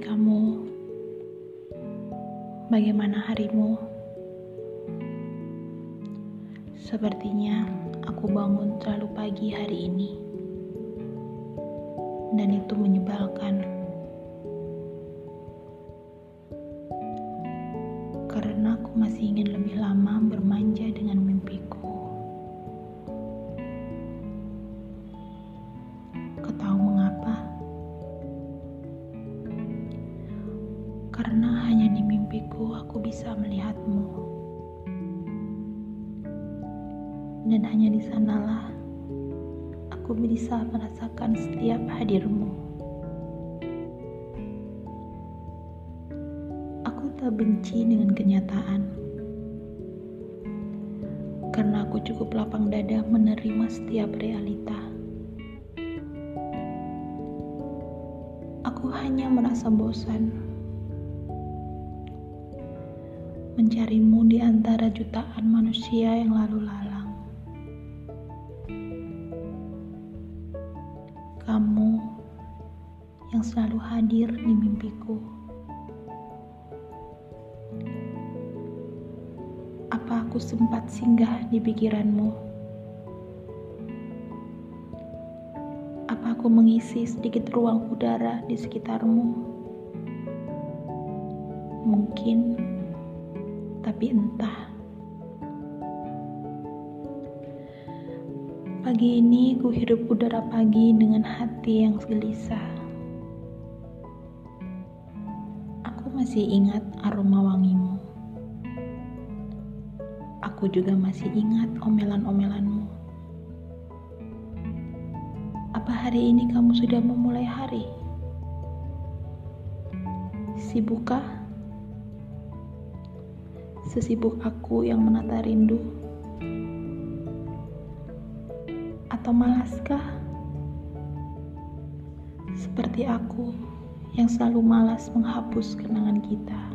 kamu? Bagaimana harimu? Sepertinya aku bangun terlalu pagi hari ini, dan itu menyebalkan karena aku masih ingin lebih lama bermanja dengan mimpi. Karena hanya di mimpiku aku bisa melihatmu. Dan hanya di sanalah aku bisa merasakan setiap hadirmu. Aku tak benci dengan kenyataan. Karena aku cukup lapang dada menerima setiap realita. Aku hanya merasa bosan mencarimu di antara jutaan manusia yang lalu lalang. Kamu yang selalu hadir di mimpiku. Apa aku sempat singgah di pikiranmu? Apa aku mengisi sedikit ruang udara di sekitarmu? Mungkin tapi entah. Pagi ini ku hidup udara pagi dengan hati yang gelisah. Aku masih ingat aroma wangimu. Aku juga masih ingat omelan-omelanmu. Apa hari ini kamu sudah memulai hari? Sibukkah? Sesibuk aku yang menata rindu? Atau malaskah? Seperti aku yang selalu malas menghapus kenangan kita.